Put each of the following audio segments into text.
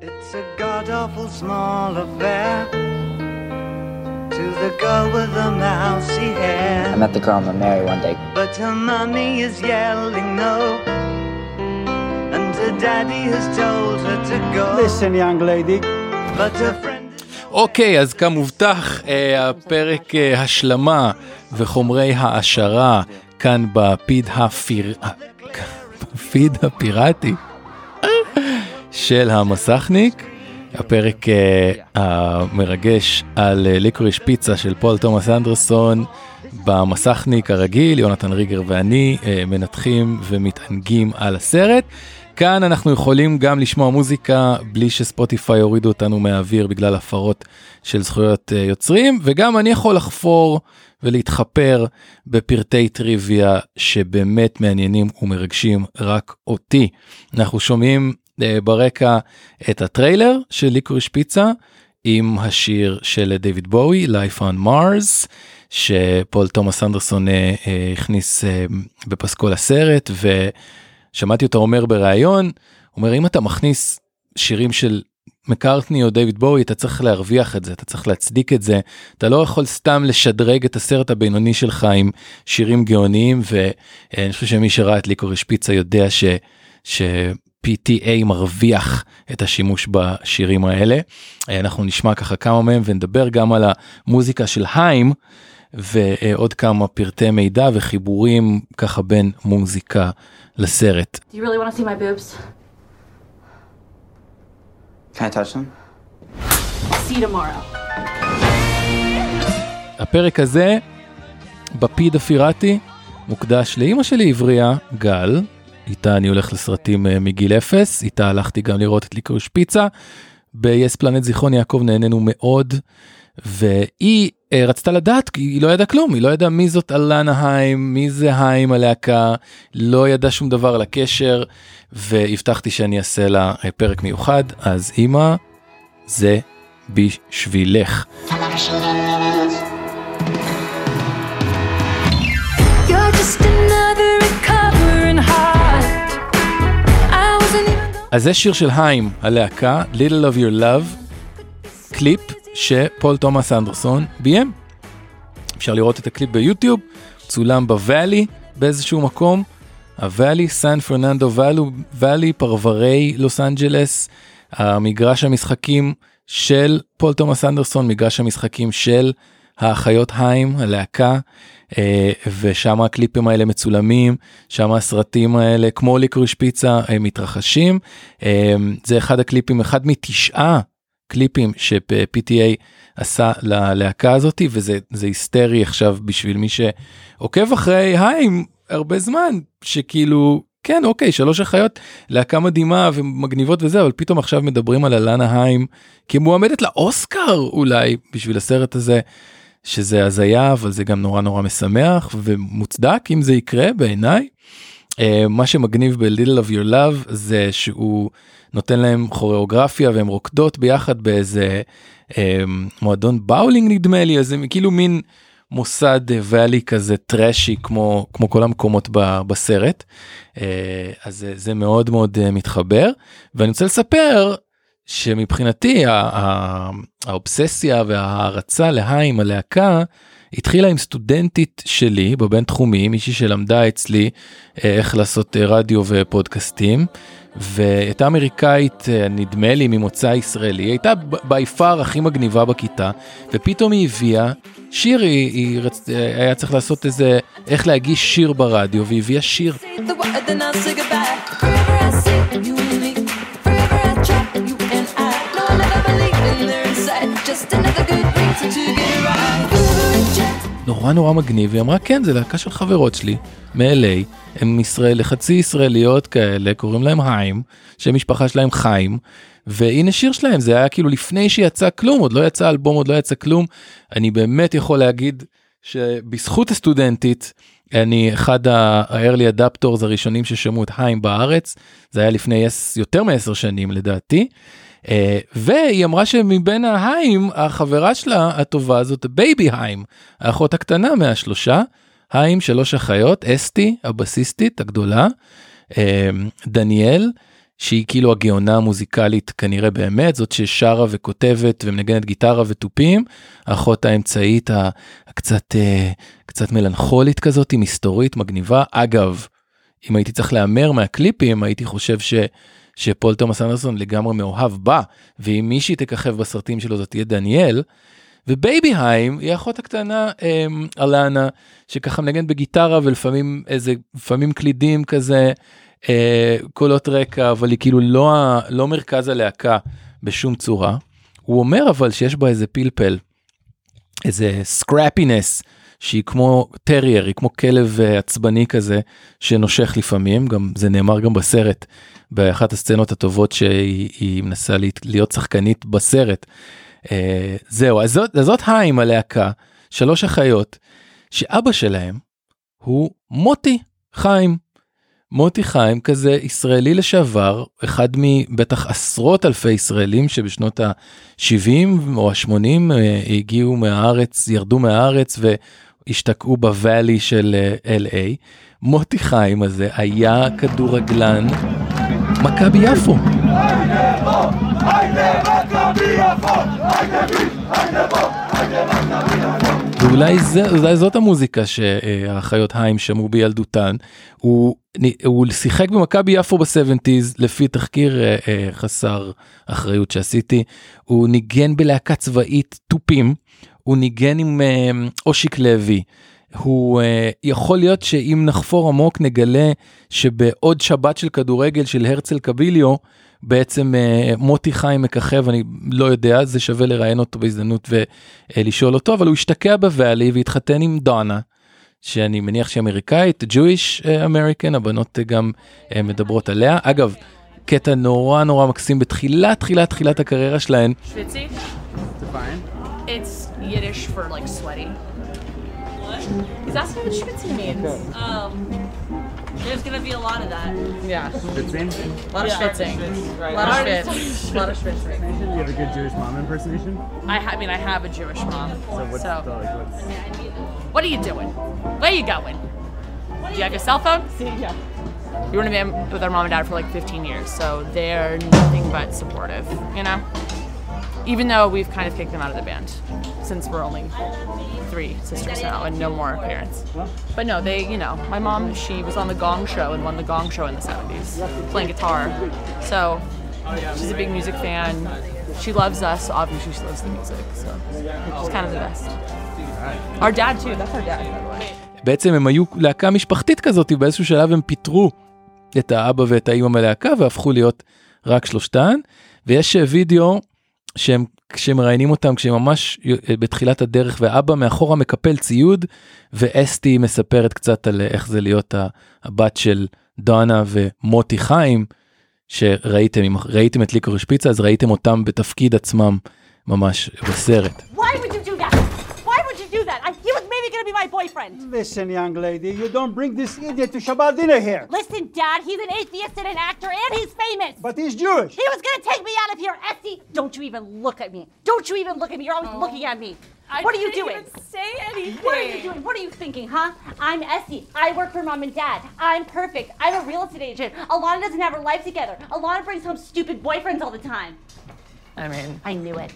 It's a god awful small affair to the girl with the mousy hair. I met the girl I'm gonna marry one day. But her mommy is yelling no. And her daddy has told her to go. Listen, young lady. But her friend. אוקיי, אז כמובטח, אה, הפרק אה, השלמה וחומרי העשרה כאן בפיד הפיר... בפיד הפיראטי של המסכניק. הפרק אה, המרגש על אה, ליקוריש פיצה של פול תומאס אנדרסון במסכניק הרגיל, יונתן ריגר ואני אה, מנתחים ומתענגים על הסרט. כאן אנחנו יכולים גם לשמוע מוזיקה בלי שספוטיפיי יורידו אותנו מהאוויר בגלל הפרות של זכויות יוצרים, וגם אני יכול לחפור ולהתחפר בפרטי טריוויה שבאמת מעניינים ומרגשים רק אותי. אנחנו שומעים ברקע את הטריילר של ליקוריש פיצה עם השיר של דיוויד בואי, Life on Mars, שפול תומאס אנדרסון אה, אה, הכניס אה, בפסקול הסרט, ושמעתי אותו אומר בריאיון, אומר אם אתה מכניס שירים של מקארטני או דיוויד בואי אתה צריך להרוויח את זה אתה צריך להצדיק את זה אתה לא יכול סתם לשדרג את הסרט הבינוני שלך עם שירים גאוניים ואני חושב שמי שראה את ליקוריש פיצה יודע ש. PTA מרוויח את השימוש בשירים האלה. אנחנו נשמע ככה כמה מהם ונדבר גם על המוזיקה של היים ועוד כמה פרטי מידע וחיבורים ככה בין מוזיקה לסרט. Do you really want to see my boobs? Can I touch them? See you tomorrow. הפרק הזה בפיד הפיראטי מוקדש לאימא שלי עברייה גל איתה אני הולך לסרטים אה, מגיל אפס איתה הלכתי גם לראות את ליקוש פיצה. ביס פלנט זיכרון יעקב נהנינו מאוד והיא אה, רצתה לדעת כי היא לא ידעה כלום היא לא ידעה מי זאת אלנה היים מי זה היים הלהקה לא ידעה שום דבר על הקשר והבטחתי שאני אעשה לה אה, פרק מיוחד אז אמא זה בשבילך. אז זה שיר של היים הלהקה Little of Your Love קליפ שפול תומאס אנדרסון ביים. אפשר לראות את הקליפ ביוטיוב צולם ב valley באיזשהו מקום. ה valley סן פרננדו valley ו valley פרברי לוס אנג'לס המגרש המשחקים של פול תומאס אנדרסון מגרש המשחקים של האחיות היים הלהקה אה, ושם הקליפים האלה מצולמים שם הסרטים האלה כמו ליקוריש פיצה מתרחשים. אה, זה אחד הקליפים אחד מתשעה קליפים ש-PTA עשה ללהקה הזאתי וזה זה היסטרי עכשיו בשביל מי שעוקב אחרי היים הרבה זמן שכאילו כן אוקיי שלוש אחיות להקה מדהימה ומגניבות וזה אבל פתאום עכשיו מדברים על אלנה היים כמועמדת לאוסקר אולי בשביל הסרט הזה שזה הזיה אבל זה גם נורא נורא משמח ומוצדק אם זה יקרה בעיניי. אה, מה שמגניב ב-Little of Your Love זה שהוא נותן להם כוריאוגרפיה והם רוקדות ביחד באיזה אה, מועדון באולינג נדמה לי אז הם כאילו מין מוסד ואלי כזה טרשי כמו כמו כל המקומות ב, בסרט אה, אז זה, זה מאוד מאוד אה, מתחבר ואני רוצה לספר שמבחינתי האובססיה וההערצה להיים הלהקה התחילה עם סטודנטית שלי בבינתחומי מישהי שלמדה אצלי אה, איך לעשות אה, רדיו ופודקאסטים והייתה אמריקאית אה, נדמה לי ממוצא ישראלי. היא הייתה בי פאר הכי מגניבה בכיתה ופתאום היא הביאה שיר היא, היא רצ... היה צריך לעשות איזה איך להגיש שיר ברדיו והיא הביאה שיר נורא נורא מגניב היא אמרה כן זה להקה של חברות שלי מ-LA הם ישראל חצי ישראליות כאלה קוראים להם היים שם משפחה שלהם חיים והנה שיר שלהם זה היה כאילו לפני שיצא כלום עוד לא יצא אלבום עוד לא יצא כלום אני באמת יכול להגיד שבזכות הסטודנטית אני אחד ה-early adapters הראשונים ששמעו את היים בארץ זה היה לפני יותר מעשר שנים לדעתי. אה, והיא אמרה שמבין ההיים החברה שלה הטובה זאת בייבי היים האחות הקטנה מהשלושה היים שלוש אחיות אסתי הבסיסטית הגדולה אה, דניאל שהיא כאילו הגאונה המוזיקלית כנראה באמת, זאת ששרה וכותבת ומנגנת גיטרה ותופים, האחות האמצעית הקצת אה, קצת מלנכולית כזאת, מסתורית, מגניבה. אגב, אם הייתי צריך להמר מהקליפים, הייתי חושב ש... שפול תומאס אנדרסון לגמרי מאוהב בה, ואם מישהי תככב בסרטים שלו זאת תהיה דניאל. ובייבי היים היא האחות הקטנה אמ, אלנה שככה מנגנת בגיטרה ולפעמים איזה לפעמים קלידים כזה אה, קולות רקע אבל היא כאילו לא, לא מרכז הלהקה בשום צורה. הוא אומר אבל שיש בה איזה פלפל איזה scrappiness שהיא כמו טרייר היא כמו כלב אה, עצבני כזה שנושך לפעמים גם זה נאמר גם בסרט באחת הסצנות הטובות שהיא היא מנסה להיות- שחקנית בסרט. אה, זהו אז זאת, אז זאת היים הלהקה שלוש אחיות שאבא שלהם הוא מוטי חיים. מוטי חיים כזה ישראלי לשעבר אחד מבטח עשרות אלפי ישראלים שבשנות ה-70 או ה-80 הגיעו מהארץ ירדו מהארץ והשתקעו בוואלי של אה, LA. מוטי חיים הזה היה כדורגלן מכבי יפו. ואולי זה, זאת המוזיקה שהאחיות היים שמעו בילדותן. הוא, הוא שיחק במכבי יפו ב-70's לפי תחקיר אה, אה, חסר אחריות שעשיתי. הוא ניגן בלהקה צבאית תופים, הוא ניגן עם אה, אושיק לוי. הוא אה, יכול להיות שאם נחפור עמוק נגלה שבעוד שבת של כדורגל של הרצל קביליו בעצם אה, מוטי חיים מככב אני לא יודע זה שווה לראיין אותו בהזדמנות ולשאול אותו אבל הוא השתקע בוואלי והתחתן עם דונה שאני מניח שהיא אמריקאית Jewish אה, American הבנות גם מדברות עליה אגב קטע נורא נורא מקסים בתחילת תחילת תחילת הקריירה שלהן Schwitzy? It's Yiddish for like sweaty. What? He's asking what schwitzy means. Um, there's gonna be a lot of that. Yeah. Schwitzing? A lot of schwitzing. A lot of schwitz. A lot of schwitzing. You have a good Jewish mom impersonation? I, ha- I mean, I have a Jewish mom. So what's so, the, like, what's... what are you doing? Where are you going? Do you have your cell phone? See, Yeah. We were in been with our mom and dad for like 15 years, so they're nothing but supportive, you know? Even though we've kind of kicked them out of the band since we're only three sisters now and no more parents. But no, they, you know, my mom, she was on the Gong Show and won the Gong Show in the 70s, playing guitar. So she's a big music fan. She loves us, obviously she loves the music, so she's kind of the best. Our dad too, that's our dad, by the way. בעצם הם היו להקה משפחתית כזאת באיזשהו שלב הם פיטרו את האבא ואת האימא מהלהקה והפכו להיות רק שלושתן ויש אה, וידאו שהם כשמראיינים אותם כשהם ממש אה, בתחילת הדרך ואבא מאחורה מקפל ציוד ואסתי מספרת קצת על אה, איך זה להיות הבת של דונה ומוטי חיים שראיתם אם ראיתם את ליקורי שפיצה אז ראיתם אותם בתפקיד עצמם ממש בסרט. I, he was maybe gonna be my boyfriend. Listen, young lady, you don't bring this idiot to Shabbat dinner here. Listen, Dad, he's an atheist and an actor, and he's famous. But he's Jewish. He was gonna take me out of here, Essie. Don't you even look at me. Don't you even look at me. You're always oh. looking at me. what are you doing? I didn't say anything. What are you doing? What are you thinking, huh? I'm Essie. I work for mom and dad. I'm perfect. I'm a real estate agent. Alana doesn't have her life together. Alana brings home stupid boyfriends all the time. I mean, I knew it.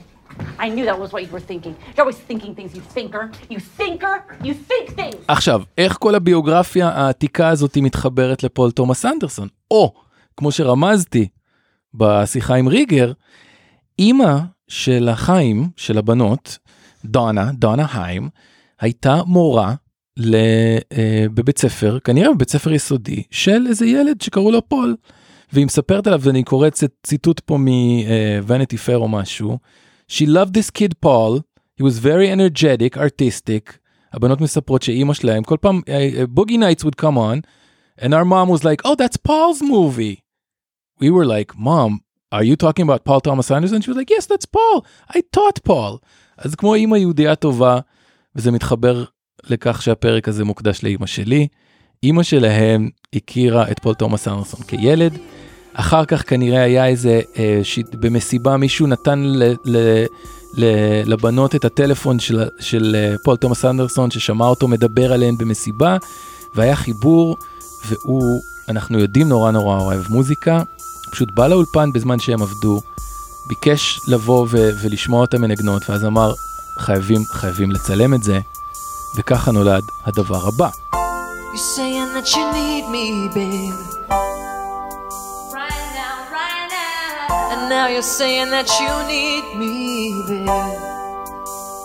I knew that was what you were thinking. You're always thinking things, you thinker. You thinker. You think things. עכשיו, איך כל הביוגרפיה העתיקה הזאת מתחברת לפול תומאס אנדרסון? או, כמו שרמזתי בשיחה עם ריגר, אימא של ההיים, של הבנות, דונה, דונה היים, הייתה מורה ל, אה, בבית ספר, כנראה בבית ספר יסודי, של איזה ילד שקראו לו פול. והיא מספרת עליו, ואני קורא ציטוט פה מ-Vanity Fair או משהו, She loved this kid Paul, he was very energetic, artistic. הבנות מספרות שאימא שלהם, כל פעם, Boogie Nights would come on, and our mom was like, oh, that's Paul's movie. We were like, mom, are you talking about Paul Thomas Anderson? She was like, yes, that's Paul. I taught Paul. אז כמו אימא יהודייה טובה, וזה מתחבר לכך שהפרק הזה מוקדש לאימא שלי. אימא שלהם הכירה את פול תומאס אנדרסון כילד. אחר כך כנראה היה איזה, אה, ש... במסיבה מישהו נתן ל... ל... ל... לבנות את הטלפון של, של אה, פול תומאס אנדרסון ששמע אותו מדבר עליהן במסיבה והיה חיבור והוא, אנחנו יודעים נורא נורא אוהב מוזיקה. פשוט בא לאולפן בזמן שהם עבדו, ביקש לבוא ו- ולשמוע אותם מנגנות, ואז אמר, חייבים, חייבים לצלם את זה, וככה נולד הדבר הבא. You're saying that you need me, babe. now. And now you're saying that you need me, babe.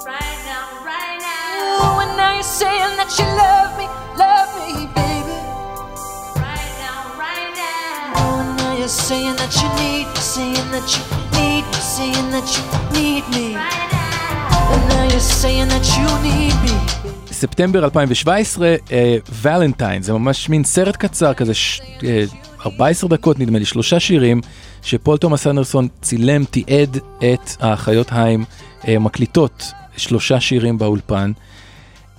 Right now, right now. Oh, and now you're saying that you love me, love me, baby. Right now, right now. Oh, and now you're saying that you need me, saying that you need me, saying that you need me. Right now. And now you're saying that you need me. ספטמבר 2017, ולנטיין, זה ממש מין סרט קצר כזה, ש, אה, 14 דקות נדמה לי, שלושה שירים, שפול תומאס אנדרסון צילם, תיעד את האחיות היים אה, מקליטות שלושה שירים באולפן.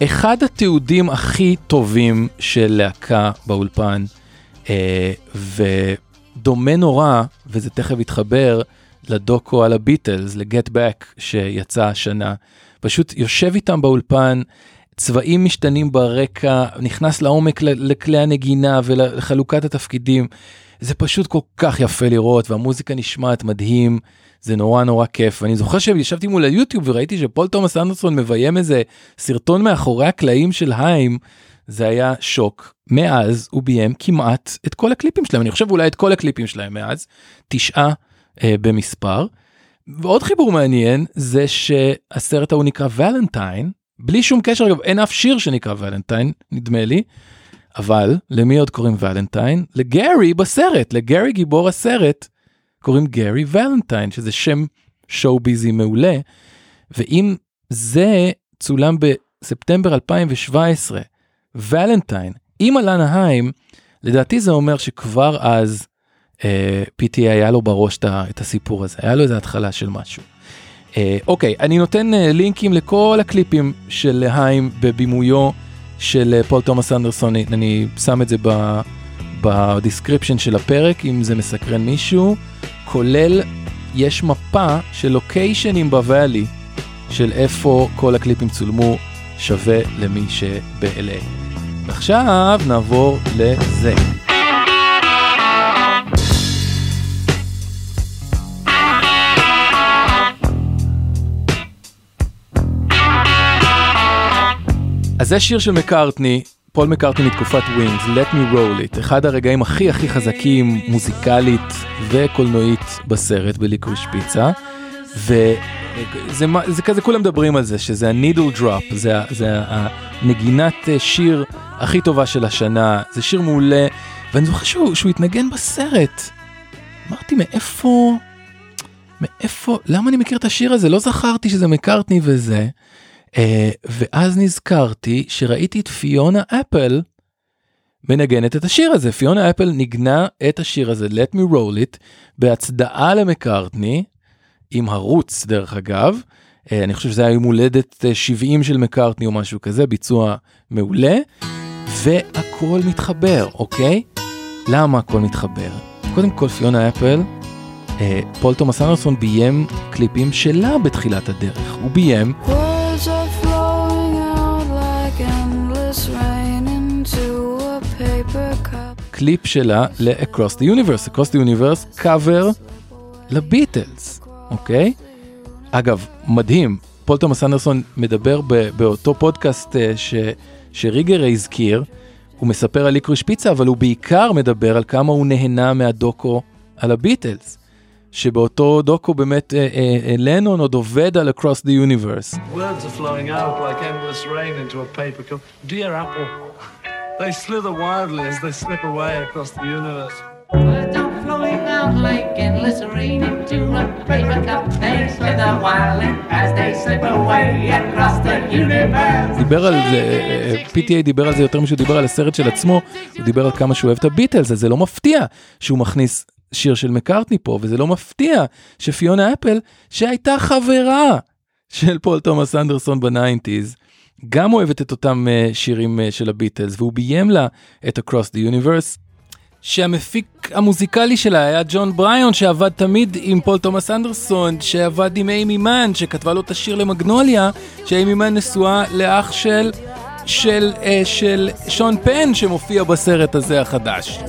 אחד התיעודים הכי טובים של להקה באולפן, אה, ודומה נורא, וזה תכף יתחבר, לדוקו על הביטלס, לגט בק, שיצא השנה. פשוט יושב איתם באולפן, צבעים משתנים ברקע, נכנס לעומק לכלי הנגינה ולחלוקת התפקידים. זה פשוט כל כך יפה לראות, והמוזיקה נשמעת מדהים, זה נורא נורא כיף. ואני זוכר שישבתי מול היוטיוב וראיתי שפול תומאס אנדרסון מביים איזה סרטון מאחורי הקלעים של היים, זה היה שוק. מאז הוא ביים כמעט את כל הקליפים שלהם, אני חושב אולי את כל הקליפים שלהם מאז, תשעה אה, במספר. ועוד חיבור מעניין זה שהסרט ההוא נקרא ולנטיין, בלי שום קשר אגב אין אף שיר שנקרא ולנטיין נדמה לי, אבל למי עוד קוראים ולנטיין? לגרי בסרט, לגרי גיבור הסרט קוראים גרי ולנטיין שזה שם שואו ביזי מעולה, ואם זה צולם בספטמבר 2017, ולנטיין עם אלנה היים, לדעתי זה אומר שכבר אז אה, PTA היה לו בראש את הסיפור הזה, היה לו איזה התחלה של משהו. אה, אוקיי, אני נותן אה, לינקים לכל הקליפים של היים בבימויו של אה, פול תומאס אנדרסון, אני, שם את זה ב description של הפרק, אם זה מסקרן מישהו, כולל, יש מפה של לוקיישנים בוואלי, של איפה כל הקליפים צולמו, שווה למי שב-LA. ועכשיו נעבור לזה. אז זה שיר של מקארטני, פול מקארטני מתקופת ווינגס, Let me roll it, אחד הרגעים הכי הכי חזקים מוזיקלית וקולנועית בסרט בליקריש פיצה. וזה זה כזה כולם מדברים על זה שזה ה needle drop זה, זה הנגינת אה, שיר הכי טובה של השנה זה שיר מעולה ואני זוכר שהוא, שהוא התנגן בסרט. אמרתי מאיפה מאיפה למה אני מכיר את השיר הזה לא זכרתי שזה מקארטני וזה. Uh, ואז נזכרתי שראיתי את פיונה אפל מנגנת את השיר הזה. פיונה אפל ניגנה את השיר הזה, Let me roll it, בהצדעה למקארטני, עם הרוץ דרך אגב. Uh, אני חושב שזה היה יום הולדת uh, 70 של מקארטני או משהו כזה, ביצוע מעולה. והכל מתחבר, אוקיי? למה הכל מתחבר? קודם כל פיונה אפל, uh, פול תומאס אנדרסון ביים קליפים שלה בתחילת הדרך. הוא ביים Words paper cup. קליפ שלה ל-Across the Universe, Across the Universe קאבר לביטלס, אוקיי? אגב, מדהים, פול תומאס אנדרסון מדבר ב- באותו פודקאסט אה, ש- שריגר הזכיר, הוא מספר על ליקריש פיצה, אבל הוא בעיקר מדבר על כמה הוא נהנה מהדוקו על הביטלס. שבאותו דוקו באמת אה, אה, אה, לנון עוד עובד על Across the Universe. Words are flowing out like endless rain into a paper cup. Dear Apple, they slither wildly as they slip away across the universe. Words are flowing out like endless rain into a paper cup. They slither wildly as they slip away across the universe. דיבר על זה, PTA דיבר על זה יותר משהוא דיבר על הסרט של עצמו, הוא דיבר על כמה שהוא אוהב את הביטלס, אז זה לא מפתיע שהוא מכניס שיר של מקארטני פה, וזה לא מפתיע שפיונה אפל, שהייתה חברה של פול תומאס אנדרסון בניינטיז, גם אוהבת את אותם אה, שירים אה, של הביטלס, והוא ביים לה את Across the Universe. שהמפיק המוזיקלי שלה היה ג'ון בריון שעבד תמיד עם פול תומאס אנדרסון שעבד עם אימי מן שכתבה לו את השיר למגנוליה שאימי מן נשואה לאח של של, אה, של שון פן שמופיע בסרט הזה החדש.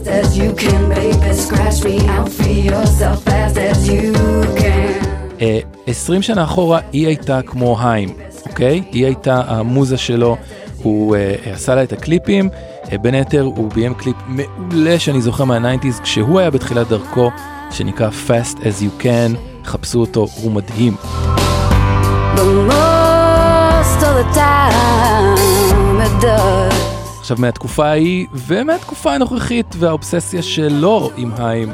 20 שנה אחורה היא הייתה כמו היים, אוקיי? היא הייתה המוזה שלו, הוא אה, עשה לה את הקליפים, אה, בין היתר הוא ביים קליפ מעולה שאני זוכר מהניינטיז כשהוא היה בתחילת דרכו, שנקרא Fast as you can, חפשו אותו, הוא מדהים. עכשיו מהתקופה ההיא ומהתקופה הנוכחית והאובססיה שלו עם היים,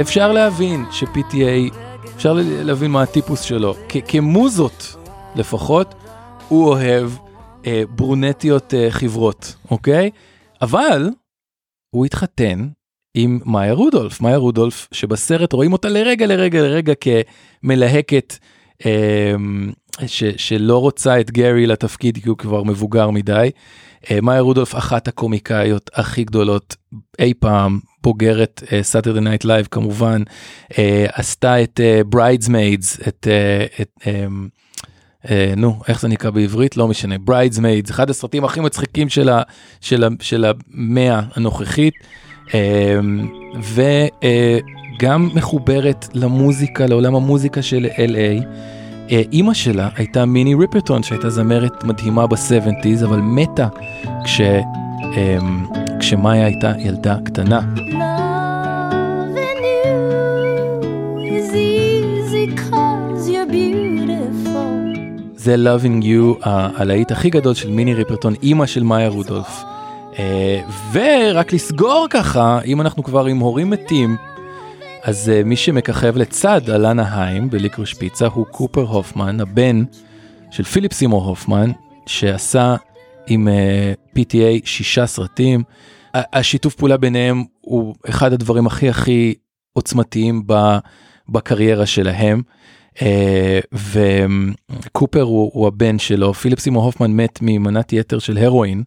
אפשר להבין ש-PTA, אפשר להבין מה הטיפוס שלו. כמוזות לפחות, הוא אוהב אה, ברונטיות אה, חברות, אוקיי? אבל הוא התחתן עם מאיה רודולף, מאיה רודולף שבסרט רואים אותה לרגע לרגע לרגע כמלהקת אה, ש, שלא רוצה את גרי לתפקיד כי הוא כבר מבוגר מדי. אה, מאיה רודולף אחת הקומיקאיות הכי גדולות אי פעם, בוגרת סאטרדי נייט לייב כמובן, אה, עשתה את בריידסמיידס, את, אה, את אה, אה, נו איך זה נקרא בעברית לא משנה בריידסמיידס אחד הסרטים הכי מצחיקים של, ה, של, ה, של המאה הנוכחית אה, וגם מחוברת למוזיקה לעולם המוזיקה של LA. אה, אימא שלה הייתה מיני ריפרטון שהייתה זמרת מדהימה ב-70's אבל מתה כש, אה, כשמאיה הייתה ילדה קטנה. Loving זה Loving You, הלהיט הכי גדול של מיני ריפרטון, אימא של מאיה רודולף. אה, ורק לסגור ככה, אם אנחנו כבר עם הורים מתים, אז אה, מי שמככב לצד אלנה היים בליקרוש פיצה הוא קופר הופמן, הבן של פיליפ סימור הופמן, שעשה עם אה, PTA שישה סרטים. השיתוף פעולה ביניהם הוא אחד הדברים הכי הכי עוצמתיים בקריירה שלהם. אה, וקופר הוא, הוא הבן שלו, פיליפ סימור הופמן מת ממנת יתר של הרואין.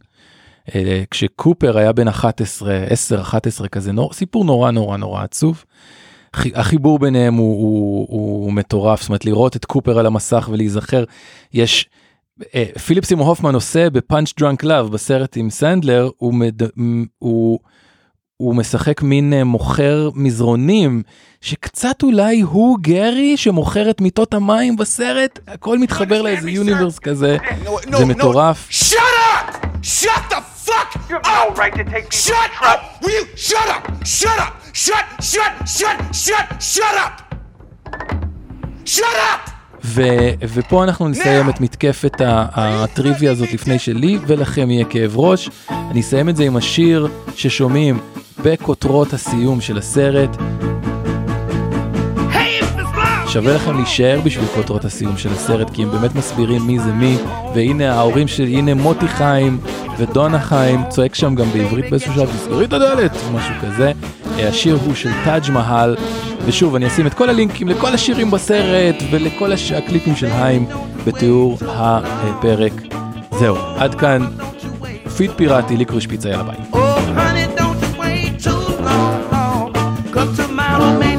אה, כשקופר היה בן 11, 10, 11 כזה, נור, סיפור נורא נורא נורא עצוב. חי- החיבור ביניהם הוא, הוא, הוא מטורף, זאת אומרת לראות את קופר על המסך ולהיזכר, יש, אה, פיליפ סימור הופמן עושה בפאנץ' דרנק לאב בסרט עם סנדלר, הוא, מד, הוא, הוא משחק מין אה, מוכר מזרונים, שקצת אולי הוא גרי שמוכר את מיטות המים בסרט, הכל מתחבר לאיזה universe כזה, זה מטורף. Shut up! Shut the fuck you have up! no right to take me Shut up! Will you shut up? Shut up! Shut, shut, shut, shut, shut up! Shut up! ו- ופה אנחנו נסיים את מתקפת הטריוויה הזאת לפני שלי ולכם יהיה כאב ראש. אני אסיים את זה עם השיר ששומעים בכותרות הסיום של הסרט. שווה לכם להישאר בשביל כותרות הסיום של הסרט כי הם באמת מסבירים מי זה מי והנה ההורים שלי הנה מוטי חיים ודונה חיים צועק שם גם בעברית באיזשהו שלב תסגרי את הדלת משהו כזה. אה, השיר הוא של טאג' מהל ושוב אני אשים את כל הלינקים לכל השירים בסרט ולכל הש... הקליפים של היים בתיאור הפרק. זהו עד כאן פיד פיראטי ליקרוש פיצה יאללה ביי. Honey, battle man.